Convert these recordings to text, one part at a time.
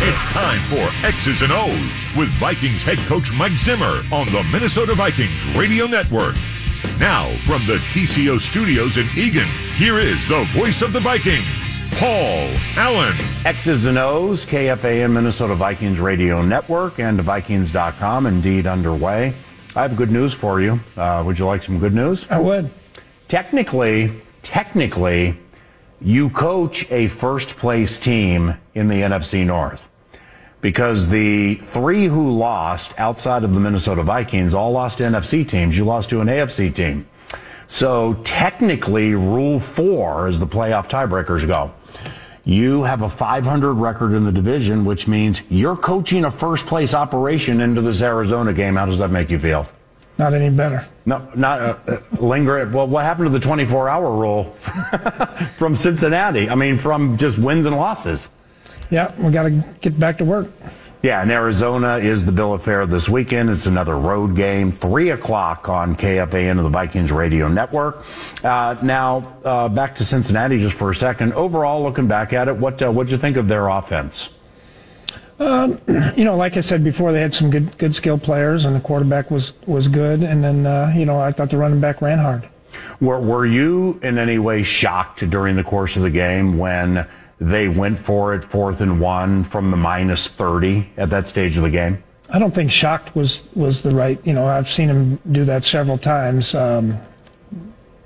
It's time for X's and O's with Vikings head coach Mike Zimmer on the Minnesota Vikings Radio Network. Now, from the TCO studios in Eagan, here is the voice of the Vikings, Paul Allen. X's and O's, KFAN Minnesota Vikings Radio Network and Vikings.com indeed underway. I have good news for you. Uh, would you like some good news? I would. Technically, technically, you coach a first place team in the NFC North because the three who lost outside of the Minnesota Vikings all lost to NFC teams. You lost to an AFC team. So technically, rule four, as the playoff tiebreakers go, you have a 500 record in the division, which means you're coaching a first place operation into this Arizona game. How does that make you feel? Not any better. No, not uh, uh, linger. Well, what happened to the 24 hour rule from Cincinnati? I mean, from just wins and losses. Yeah, we got to get back to work. Yeah, and Arizona is the bill of fare this weekend. It's another road game, three o'clock on KFAN of the Vikings Radio Network. Uh, now, uh, back to Cincinnati just for a second. Overall, looking back at it, what uh, what did you think of their offense? Um, you know, like I said before, they had some good good skill players, and the quarterback was was good. And then, uh, you know, I thought the running back ran hard. Were Were you in any way shocked during the course of the game when? they went for it fourth and one from the minus 30 at that stage of the game? I don't think shocked was was the right. You know, I've seen him do that several times. Um,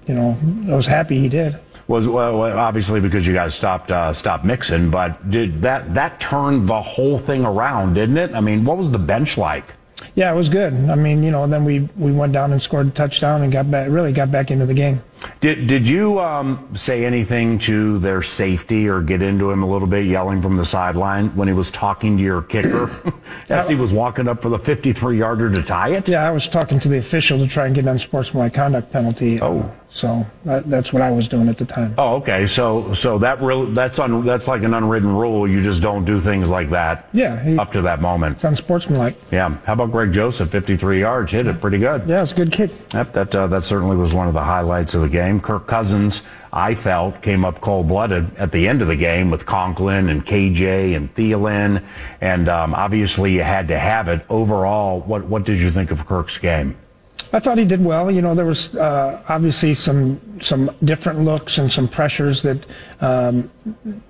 you know, I was happy he did. Was well, obviously because you guys stopped uh, stopped Mixon, but did that that turned the whole thing around, didn't it? I mean, what was the bench like? Yeah, it was good. I mean, you know, then we we went down and scored a touchdown and got back really got back into the game. Did did you um, say anything to their safety or get into him a little bit, yelling from the sideline when he was talking to your kicker as he was walking up for the 53 yarder to tie it? Yeah, I was talking to the official to try and get an unsportsmanlike conduct penalty. Oh. So that, that's what I was doing at the time. Oh, okay. So so that real that's un, that's like an unwritten rule. You just don't do things like that. Yeah. He, up to that moment. It's unsportsmanlike. Yeah. How about Greg Joseph? 53 yards, hit it pretty good. Yeah, it's a good kick. Yep. That uh, that certainly was one of the highlights of the game. Kirk Cousins, I felt, came up cold blooded at the end of the game with Conklin and KJ and Thielen, and um, obviously you had to have it. Overall, what what did you think of Kirk's game? I thought he did well. You know, there was uh, obviously some some different looks and some pressures that um,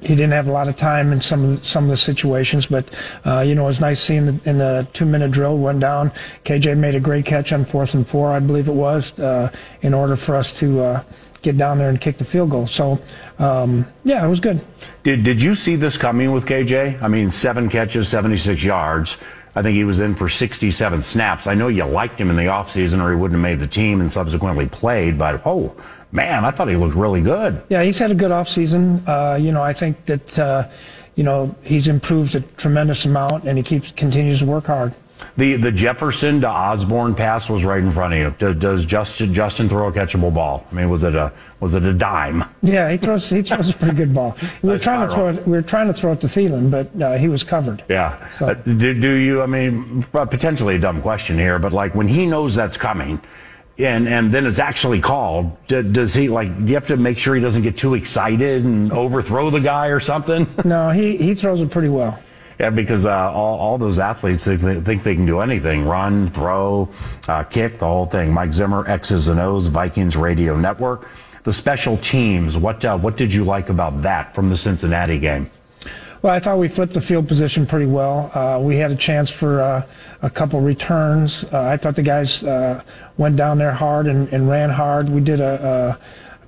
he didn't have a lot of time in some of the, some of the situations. But uh, you know, it was nice seeing the, in the two minute drill went down. KJ made a great catch on fourth and four, I believe it was, uh, in order for us to uh, get down there and kick the field goal. So, um, yeah, it was good. Did Did you see this coming with KJ? I mean, seven catches, 76 yards. I think he was in for 67 snaps. I know you liked him in the offseason or he wouldn't have made the team and subsequently played, but oh, man, I thought he looked really good. Yeah, he's had a good offseason. Uh, you know, I think that, uh, you know, he's improved a tremendous amount and he keeps continues to work hard. The the Jefferson to Osborn pass was right in front of you. Does, does Justin Justin throw a catchable ball? I mean, was it a was it a dime? Yeah, he throws he throws a pretty good ball. We were trying to throw it. We were trying to throw it to Thielen, but uh, he was covered. Yeah. So. Uh, do, do you? I mean, potentially a dumb question here, but like when he knows that's coming. And and then it's actually called. Does he like? Do you have to make sure he doesn't get too excited and overthrow the guy or something? No, he he throws it pretty well. Yeah, because uh, all, all those athletes they, think they can do anything run, throw, uh, kick, the whole thing. Mike Zimmer, X's and O's, Vikings Radio Network. The special teams, what, uh, what did you like about that from the Cincinnati game? Well, I thought we flipped the field position pretty well. Uh, we had a chance for uh, a couple returns. Uh, I thought the guys uh, went down there hard and, and, ran hard. We did a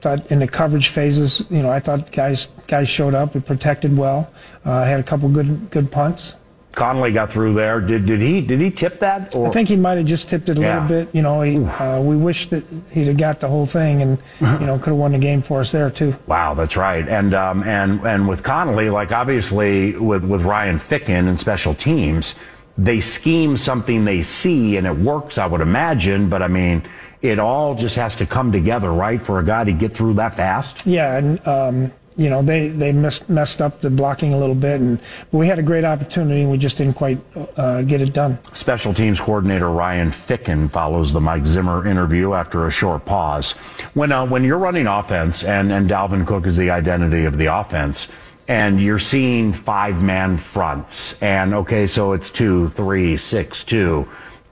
thought in the coverage phases, you know, I thought guys guys showed up. We protected well. Uh, had a couple good good punts. Connelly got through there. Did did he did he tip that? Or? I think he might have just tipped it a yeah. little bit. You know, he, uh, we wish that he'd have got the whole thing and you know could have won the game for us there too. Wow, that's right. And um, and and with Connelly, like obviously with with Ryan Ficken and special teams, they scheme something they see and it works. I would imagine, but I mean it all just has to come together, right, for a guy to get through that fast? Yeah, and um, you know they they messed messed up the blocking a little bit, and we had a great opportunity, and we just didn't quite uh, get it done. Special teams coordinator Ryan Ficken follows the Mike Zimmer interview after a short pause. When uh, when you're running offense, and and Dalvin Cook is the identity of the offense and you're seeing five man fronts and okay, so it's two, three, six, two,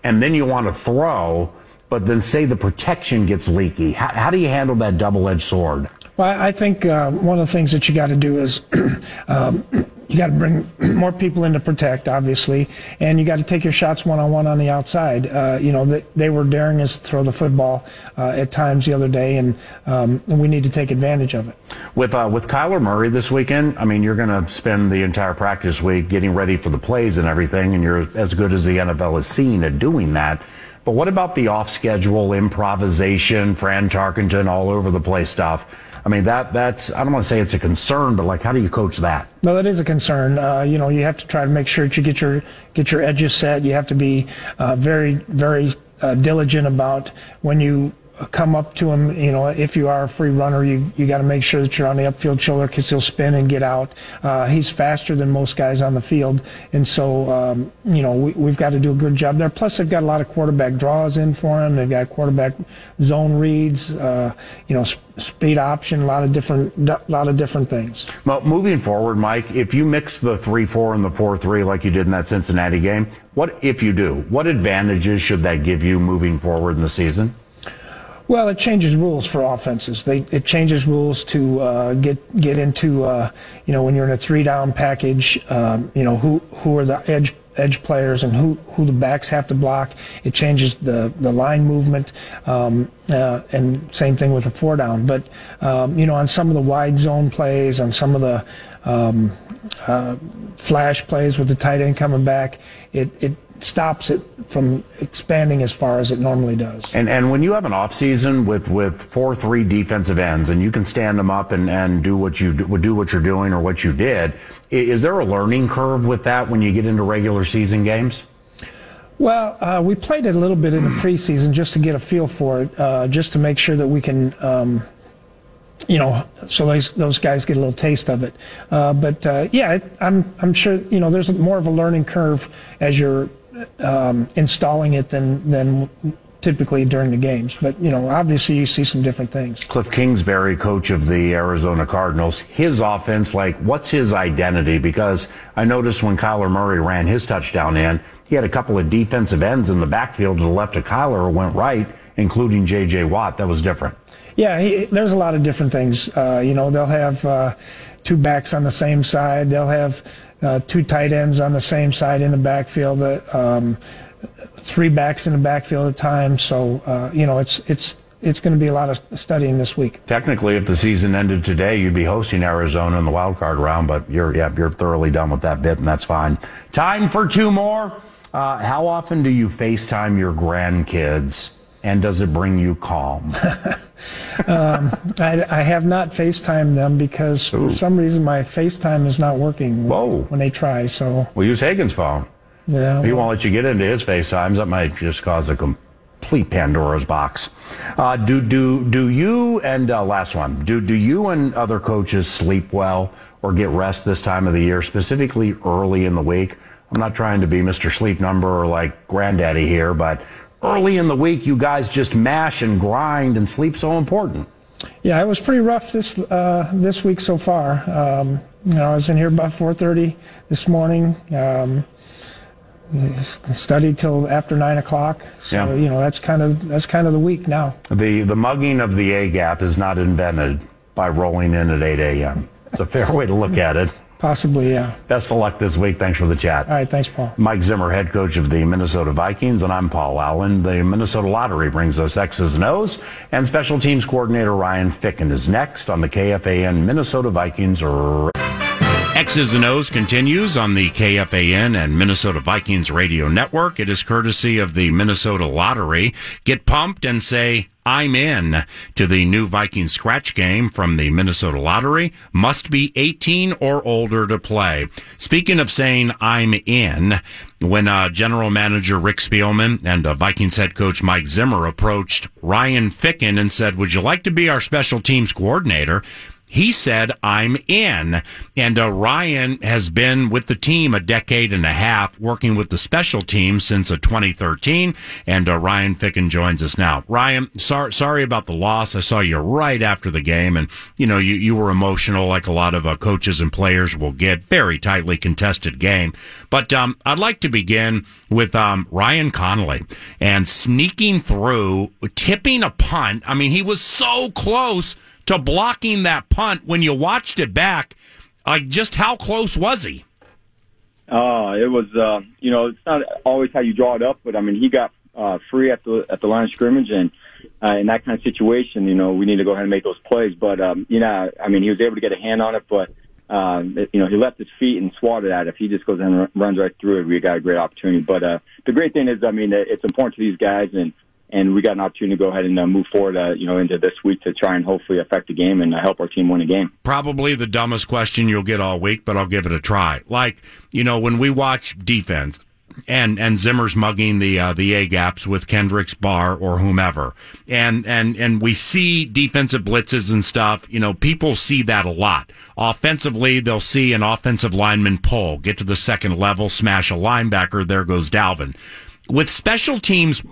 and then you want to throw, but then say the protection gets leaky. How, how do you handle that double edged sword? Well, I think uh, one of the things that you got to do is um, you got to bring more people in to protect, obviously, and you got to take your shots one on one on the outside. Uh, you know, they, they, were daring us to throw the football uh, at times the other day, and, um, and, we need to take advantage of it. With uh, with Kyler Murray this weekend, I mean, you're going to spend the entire practice week getting ready for the plays and everything, and you're as good as the NFL has seen at doing that. But what about the off schedule improvisation, Fran Tarkenton all over the place stuff? I mean, that that's I don't want to say it's a concern, but like, how do you coach that? Well, that is a concern. Uh, you know, you have to try to make sure that you get your get your edges set. You have to be uh, very very uh, diligent about when you come up to him. You know, if you are a free runner, you you got to make sure that you're on the upfield shoulder because he'll spin and get out. Uh, he's faster than most guys on the field, and so um, you know we, we've got to do a good job there. Plus, they've got a lot of quarterback draws in for him. They've got quarterback zone reads. Uh, you know, speed option. A lot of different, lot of different things. Well, moving forward, Mike, if you mix the three four and the four three like you did in that Cincinnati game, what if you do? What advantages should that give you moving forward in the season? Well, it changes rules for offenses. They, it changes rules to uh, get get into uh, you know when you're in a three down package. Um, you know who who are the edge edge players and who, who the backs have to block. It changes the, the line movement, um, uh, and same thing with the four down. But um, you know, on some of the wide zone plays, on some of the um, uh, flash plays with the tight end coming back, it, it stops it from expanding as far as it normally does. And and when you have an off season with with four three defensive ends and you can stand them up and, and do what you do, do what you're doing or what you did, is there a learning curve with that when you get into regular season games? Well, uh, we played it a little bit in the preseason just to get a feel for it, uh, just to make sure that we can. Um, you know, so those those guys get a little taste of it. Uh, but uh, yeah, I'm I'm sure you know there's more of a learning curve as you're um, installing it than than typically during the games. But you know, obviously you see some different things. Cliff Kingsbury, coach of the Arizona Cardinals, his offense, like, what's his identity? Because I noticed when Kyler Murray ran his touchdown in, he had a couple of defensive ends in the backfield to the left of Kyler who went right, including J.J. Watt. That was different. Yeah, he, there's a lot of different things. Uh, you know, they'll have uh, two backs on the same side. They'll have uh, two tight ends on the same side in the backfield, uh, um, three backs in the backfield at times. So uh, you know, it's it's it's going to be a lot of studying this week. Technically, if the season ended today, you'd be hosting Arizona in the wild card round, but you're yeah you're thoroughly done with that bit, and that's fine. Time for two more. Uh, how often do you FaceTime your grandkids, and does it bring you calm? um, I, I, have not FaceTimed them because Ooh. for some reason my FaceTime is not working Whoa. when they try. So we use Hagen's phone. Yeah, he won't let you get into his FaceTimes. That might just cause a complete Pandora's box. Uh, do do do you and uh, last one? Do do you and other coaches sleep well or get rest this time of the year, specifically early in the week? I'm not trying to be Mr. Sleep Number or like Granddaddy here, but early in the week, you guys just mash and grind, and sleep so important. Yeah, it was pretty rough this uh, this week so far. Um, you know, I was in here about 4:30 this morning. Um, studied till after nine o'clock. So yeah. you know that's kind of that's kind of the week now. The the mugging of the A gap is not invented by rolling in at 8 a.m. It's a fair way to look at it. Possibly, yeah. Best of luck this week. Thanks for the chat. All right, thanks, Paul. Mike Zimmer, head coach of the Minnesota Vikings, and I'm Paul Allen. The Minnesota Lottery brings us X's and O's, and special teams coordinator Ryan Ficken is next on the KFAN Minnesota Vikings. X's and O's continues on the KFAN and Minnesota Vikings radio network. It is courtesy of the Minnesota Lottery. Get pumped and say, I'm in to the new Viking scratch game from the Minnesota Lottery. Must be 18 or older to play. Speaking of saying I'm in, when uh, general manager Rick Spielman and uh, Vikings head coach Mike Zimmer approached Ryan Ficken and said, would you like to be our special teams coordinator? He said, I'm in. And uh, Ryan has been with the team a decade and a half, working with the special team since uh, 2013. And uh, Ryan Ficken joins us now. Ryan, sorry, sorry about the loss. I saw you right after the game, and you know you, you were emotional, like a lot of uh, coaches and players will get. Very tightly contested game. But um, I'd like to begin with um, Ryan Connelly and sneaking through, tipping a punt. I mean, he was so close to blocking that punt when you watched it back. Like, just how close was he? Uh, it was, uh, you know, it's not always how you draw it up, but I mean, he got uh, free at the at the line of scrimmage, and uh, in that kind of situation, you know, we need to go ahead and make those plays. But um, you know, I mean, he was able to get a hand on it, but uh, you know, he left his feet and swatted at it. If he just goes and runs right through it, we got a great opportunity. But uh, the great thing is, I mean, it's important to these guys, and and we got an opportunity to go ahead and uh, move forward, uh, you know, into this week to try and hopefully affect the game and uh, help our team win a game. Probably the dumbest question you'll get all week, but I'll give it a try. Like, you know, when we watch defense, and and Zimmer's mugging the uh, the A gaps with Kendricks, Barr, or whomever, and and and we see defensive blitzes and stuff. You know, people see that a lot. Offensively, they'll see an offensive lineman pull, get to the second level, smash a linebacker. There goes Dalvin. With special teams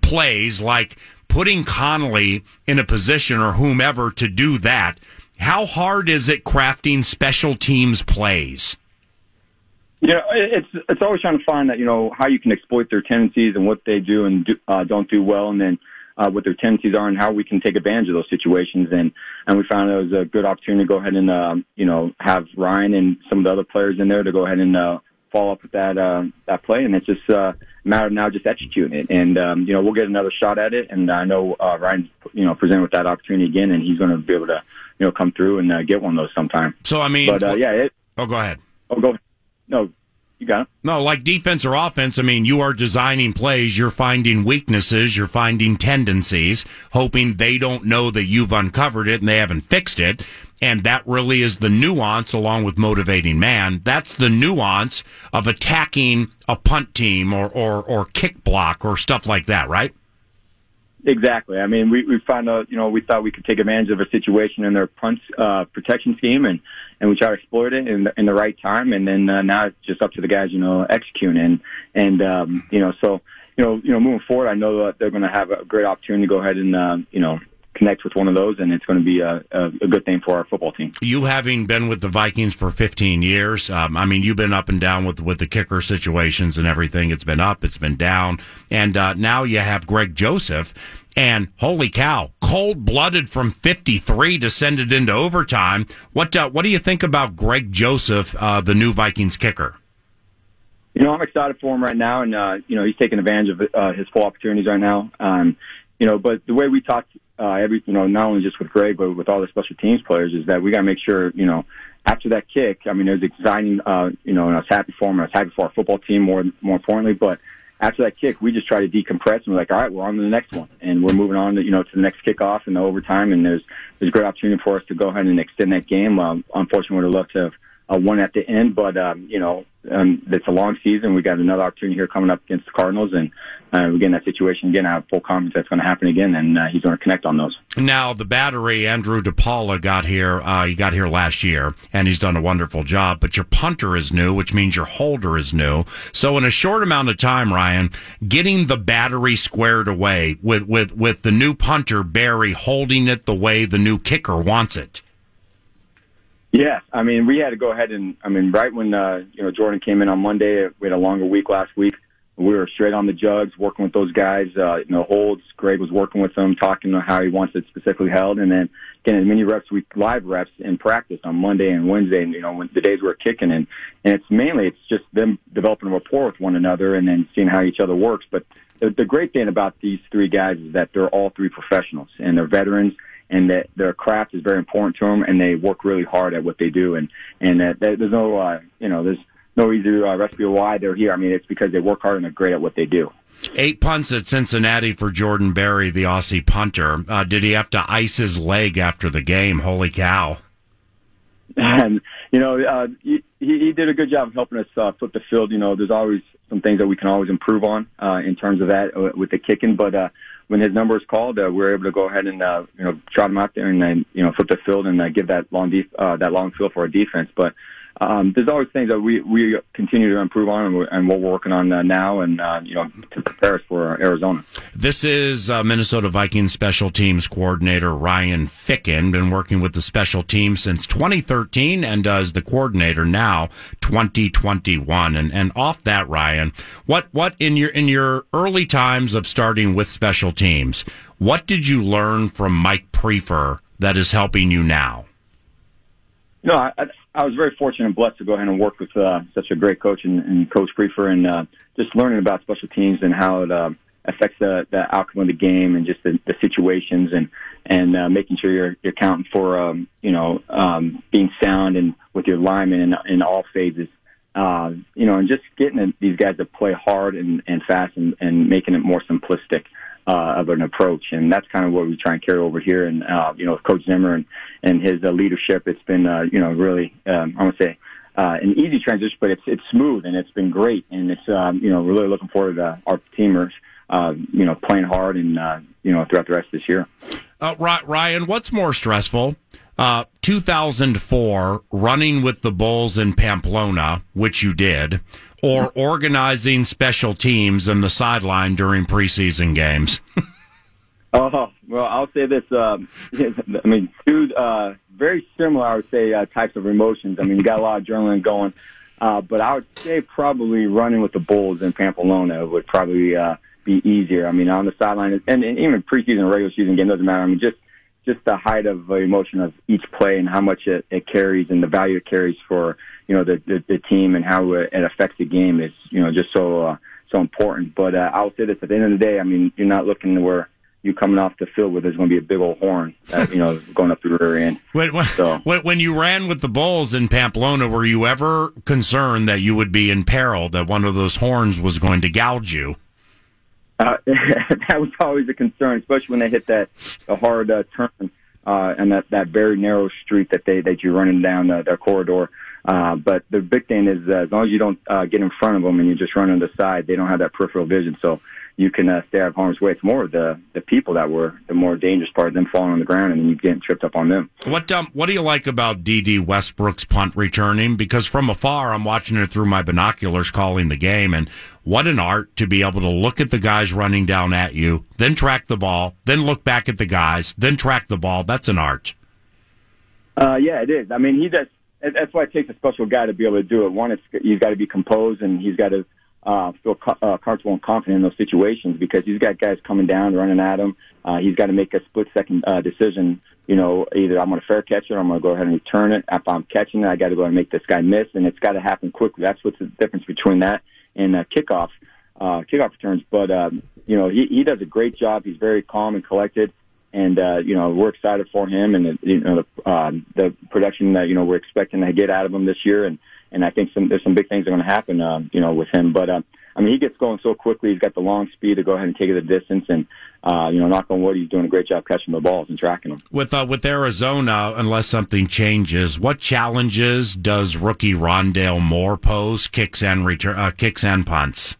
plays like putting Connelly in a position or whomever to do that. How hard is it crafting special teams plays? Know, it's it's always trying to find that you know how you can exploit their tendencies and what they do and do, uh, don't do well, and then uh, what their tendencies are and how we can take advantage of those situations. And and we found it was a good opportunity to go ahead and uh, you know have Ryan and some of the other players in there to go ahead and uh, follow up with that uh, that play, and it's just uh, a matter of now just executing it. And um, you know, we'll get another shot at it. And I know uh, Ryan's you know presented with that opportunity again, and he's going to be able to you know come through and uh, get one of those sometime. So I mean, but uh, yeah, it, oh, go ahead. Oh, go. No, you got it. No, like defense or offense, I mean, you are designing plays, you're finding weaknesses, you're finding tendencies, hoping they don't know that you've uncovered it and they haven't fixed it. And that really is the nuance along with motivating man. That's the nuance of attacking a punt team or, or, or kick block or stuff like that, right? Exactly. I mean, we, we found out, you know, we thought we could take advantage of a situation in their punt uh, protection scheme and, and we try to exploit it in the, in the right time. And then uh, now it's just up to the guys, you know, executing. And, and um, you know, so, you know, you know, moving forward, I know that they're going to have a great opportunity to go ahead and, uh, you know, connect with one of those, and it's going to be a, a, good thing for our football team. You having been with the Vikings for 15 years, um, I mean, you've been up and down with with the kicker situations and everything. It's been up, it's been down, and uh, now you have Greg Joseph. And holy cow, cold blooded from 53 to send it into overtime. What uh, what do you think about Greg Joseph, uh, the new Vikings kicker? You know, I'm excited for him right now, and uh, you know he's taking advantage of uh, his full opportunities right now. Um, you know, but the way we talk uh, every, you know, not only just with Greg, but with all the special teams players is that we got to make sure, you know, after that kick, I mean, it was exciting, uh, you know, and I was happy for him. I was happy for our football team more, more importantly, but after that kick, we just try to decompress and we're like, all right, we're on to the next one. And we're moving on to, you know, to the next kickoff and the overtime. And there's, there's a great opportunity for us to go ahead and extend that game. Um, unfortunately, would have loved to have uh, one at the end, but, um, you know, um, it's a long season. We got another opportunity here coming up against the Cardinals, and uh, we get in that situation again. I have full confidence that's going to happen again, and uh, he's going to connect on those. Now, the battery, Andrew DePaola got here. Uh, he got here last year, and he's done a wonderful job. But your punter is new, which means your holder is new. So, in a short amount of time, Ryan, getting the battery squared away with with with the new punter Berry holding it the way the new kicker wants it. Yeah, I mean, we had to go ahead and, I mean, right when, uh, you know, Jordan came in on Monday, we had a longer week last week. We were straight on the jugs, working with those guys, uh, you know, holds. Greg was working with them, talking to how he wants it specifically held, and then getting many reps, week live reps in practice on Monday and Wednesday, and, you know, when the days we're kicking. And, and it's mainly, it's just them developing a rapport with one another and then seeing how each other works. But the, the great thing about these three guys is that they're all three professionals and they're veterans and that their craft is very important to them, and they work really hard at what they do, and and that, that there's no uh, you know there's no easy uh, recipe why they're here. I mean, it's because they work hard and they're great at what they do. Eight punts at Cincinnati for Jordan Berry, the Aussie punter. Uh, did he have to ice his leg after the game? Holy cow! And you know, uh, he, he did a good job of helping us uh, flip the field. You know, there's always some things that we can always improve on uh, in terms of that uh, with the kicking, but uh, when his number was called, uh, we were able to go ahead and uh, you know trot him out there and then you know flip the field and uh, give that long def- uh, that long field for our defense. But um, there's always things that we we continue to improve on, and, we're, and what we're working on uh, now, and uh, you know to prepare us for Arizona. This is uh, Minnesota Vikings special teams coordinator Ryan Ficken. Been working with the special team since 2013, and does the coordinator now 2021. And and off that, Ryan, what what in your in your early times of starting with special teams, what did you learn from Mike Priefer that is helping you now? No, I, I was very fortunate and blessed to go ahead and work with uh, such a great coach and, and Coach Priefer, and uh, just learning about special teams and how it uh, affects the, the outcome of the game and just the, the situations and and uh, making sure you're, you're accounting for um, you know um, being sound and with your linemen in, in all phases. Uh, you know, and just getting these guys to play hard and, and fast and, and making it more simplistic uh, of an approach, and that's kind of what we try and carry over here. And uh, you know, Coach Zimmer and and his uh, leadership, it's been uh, you know really um, I want to say uh, an easy transition, but it's it's smooth and it's been great, and it's um, you know really looking forward to our teamers uh, you know playing hard and uh, you know throughout the rest of this year. Uh, Ryan, what's more stressful? Uh, 2004, running with the Bulls in Pamplona, which you did, or organizing special teams in the sideline during preseason games? oh, well, I'll say this. Uh, I mean, two uh, very similar, I would say, uh, types of emotions. I mean, you got a lot of adrenaline going. Uh, but I would say probably running with the Bulls in Pamplona would probably uh, be easier. I mean, on the sideline, and, and even preseason, regular season game doesn't matter. I mean, just just the height of uh, emotion of each play and how much it, it carries and the value it carries for you know the the, the team and how it, it affects the game is you know just so uh, so important. But uh, I'll say this: at the end of the day, I mean, you're not looking to where you coming off the field where there's going to be a big old horn, you know, going up the rear end. When, when, so. when you ran with the Bulls in Pamplona, were you ever concerned that you would be in peril, that one of those horns was going to gouge you? Uh, that was always a concern, especially when they hit that a hard uh, turn uh, and that that very narrow street that they that you're running down the, their corridor. Uh, but the big thing is uh, as long as you don't uh, get in front of them and you just run on the side, they don't have that peripheral vision. So you can uh, stay out of harm's way. It's more the the people that were the more dangerous part, them falling on the ground and then you getting tripped up on them. What um, what do you like about Dede Westbrook's punt returning? Because from afar, I'm watching it through my binoculars, calling the game, and what an art to be able to look at the guys running down at you, then track the ball, then look back at the guys, then track the ball. That's an art. Uh, yeah, it is. I mean, he does. That's why it takes a special guy to be able to do it. One, it's, he's got to be composed and he's got to uh, feel co- uh, comfortable and confident in those situations because he's got guys coming down, running at him. Uh, he's got to make a split second uh, decision. You know, either I'm going to fair catch it or I'm going to go ahead and return it. If I'm catching it, I got to go and make this guy miss, and it's got to happen quickly. That's what's the difference between that and uh, kickoff, uh, kickoff returns. But um, you know, he he does a great job. He's very calm and collected. And uh, you know we're excited for him, and you know the, uh, the production that you know we're expecting to get out of him this year, and and I think some there's some big things that are going to happen, uh, you know, with him. But uh, I mean, he gets going so quickly. He's got the long speed to go ahead and take it the distance, and uh, you know, knock on wood, he's doing a great job catching the balls and tracking them. With uh, with Arizona, unless something changes, what challenges does rookie Rondale Moore pose? Kicks and return, uh, kicks and punts.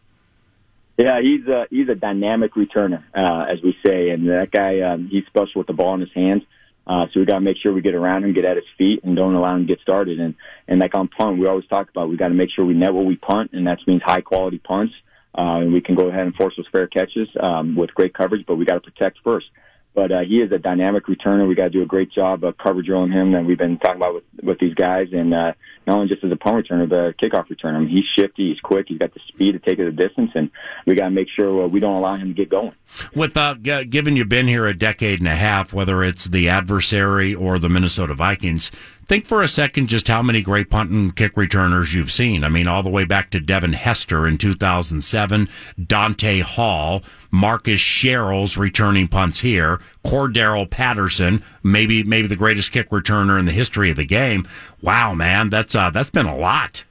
Yeah, he's a he's a dynamic returner, uh, as we say, and that guy um, he's special with the ball in his hands. Uh, so we got to make sure we get around him, get at his feet, and don't allow him to get started. And and like on punt, we always talk about we got to make sure we net what we punt, and that means high quality punts. Uh, and we can go ahead and force those fair catches um, with great coverage, but we got to protect first. But uh, he is a dynamic returner. We got to do a great job of coverage on him, and we've been talking about with with these guys. And uh, not only just as a punt returner, but a kickoff returner. I mean, he's shifty, he's quick, he's got the speed to take it the distance, and we got to make sure uh, we don't allow him to get going. With uh, g- given you've been here a decade and a half, whether it's the adversary or the Minnesota Vikings, think for a second just how many great punt and kick returners you've seen. I mean, all the way back to Devin Hester in 2007, Dante Hall, Marcus Sherels returning punts here, Cordarrelle Patterson, maybe maybe the greatest kick returner in the history of the game. Wow, man, that's uh, that's been a lot.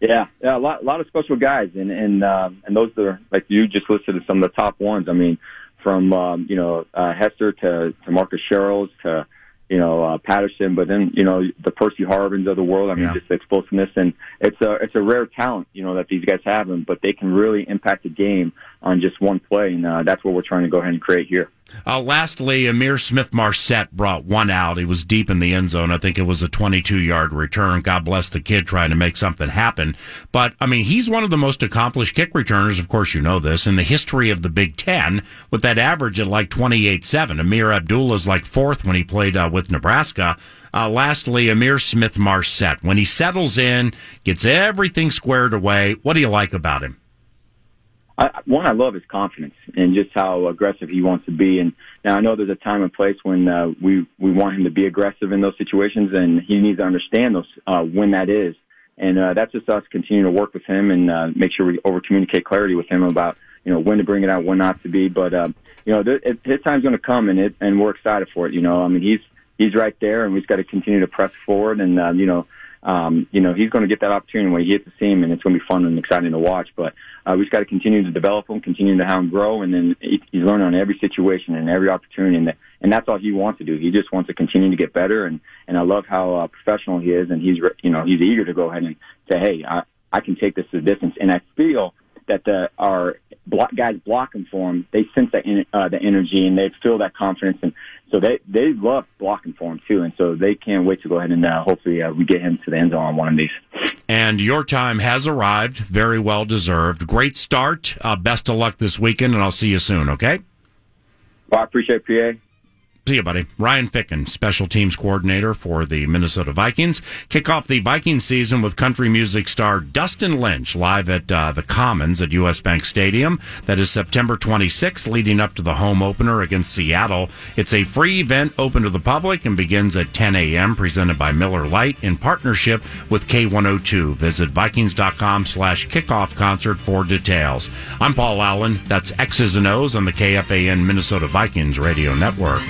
Yeah, yeah, a lot, a lot of special guys, and and uh, and those are like you just listed some of the top ones. I mean, from um, you know uh, Hester to to Marcus Sherels to you know uh, Patterson, but then you know the Percy Harvins of the world. I mean, Yeah. just the explosiveness, and it's a it's a rare talent, you know, that these guys have, and but they can really impact the game on just one play, and uh, that's what we're trying to go ahead and create here. Uh, lastly, Ihmir Smith Marsette brought one out. He was deep in the end zone. I think it was a 22 yard return. God bless the kid trying to make something happen. But, I mean, he's one of the most accomplished kick returners, of course, you know this, in the history of the Big Ten with that average at like 28 7. Ameer Abdullah's like fourth when he played uh, with Nebraska. Uh, lastly, Ihmir Smith Marsette. When he settles in, gets everything squared away, what do you like about him? I, one, I love his confidence and just how aggressive he wants to be. And now I know there's a time and place when uh, we we want him to be aggressive in those situations, and he needs to understand those uh, when that is. And uh, that's just us continuing to work with him and uh, make sure we over communicate clarity with him about you know when to bring it out, when not to be. But uh, you know th- his time's going to come, and it and we're excited for it. You know, I mean he's he's right there, and we've got to continue to press forward. And uh, you know, um, you know he's going to get that opportunity when he hits the seam, and it's going to be fun and exciting to watch. But uh, we just got to continue to develop him, continue to have him grow, and then he- he's learning on every situation and every opportunity, and, that, and that's all he wants to do. He just wants to continue to get better, and and I love how uh, professional he is, and he's you know he's eager to go ahead and say, hey, I I can take this to the distance, and I feel that the our block, guys blocking for him, they sense that en- uh, the energy and they feel that confidence, and so they they love blocking for him too, and so they can't wait to go ahead and uh, hopefully uh, we get him to the end zone on one of these. And your time has arrived. Very well deserved. Great start. Uh, best of luck this weekend, and I'll see you soon, okay? Well, I appreciate it, PA. See you, buddy. Ryan Ficken, special teams coordinator for the Minnesota Vikings. Kick off the Viking season with country music star Dustin Lynch live at uh, the Commons at US Bank Stadium. That is September 26th, leading up to the home opener against Seattle. It's a free event open to the public and begins at 10 a.m. presented by Miller Lite in partnership with K102. Visit Vikings.com slash kickoff concert for details. I'm Paul Allen. That's X's and O's on the KFAN Minnesota Vikings radio network.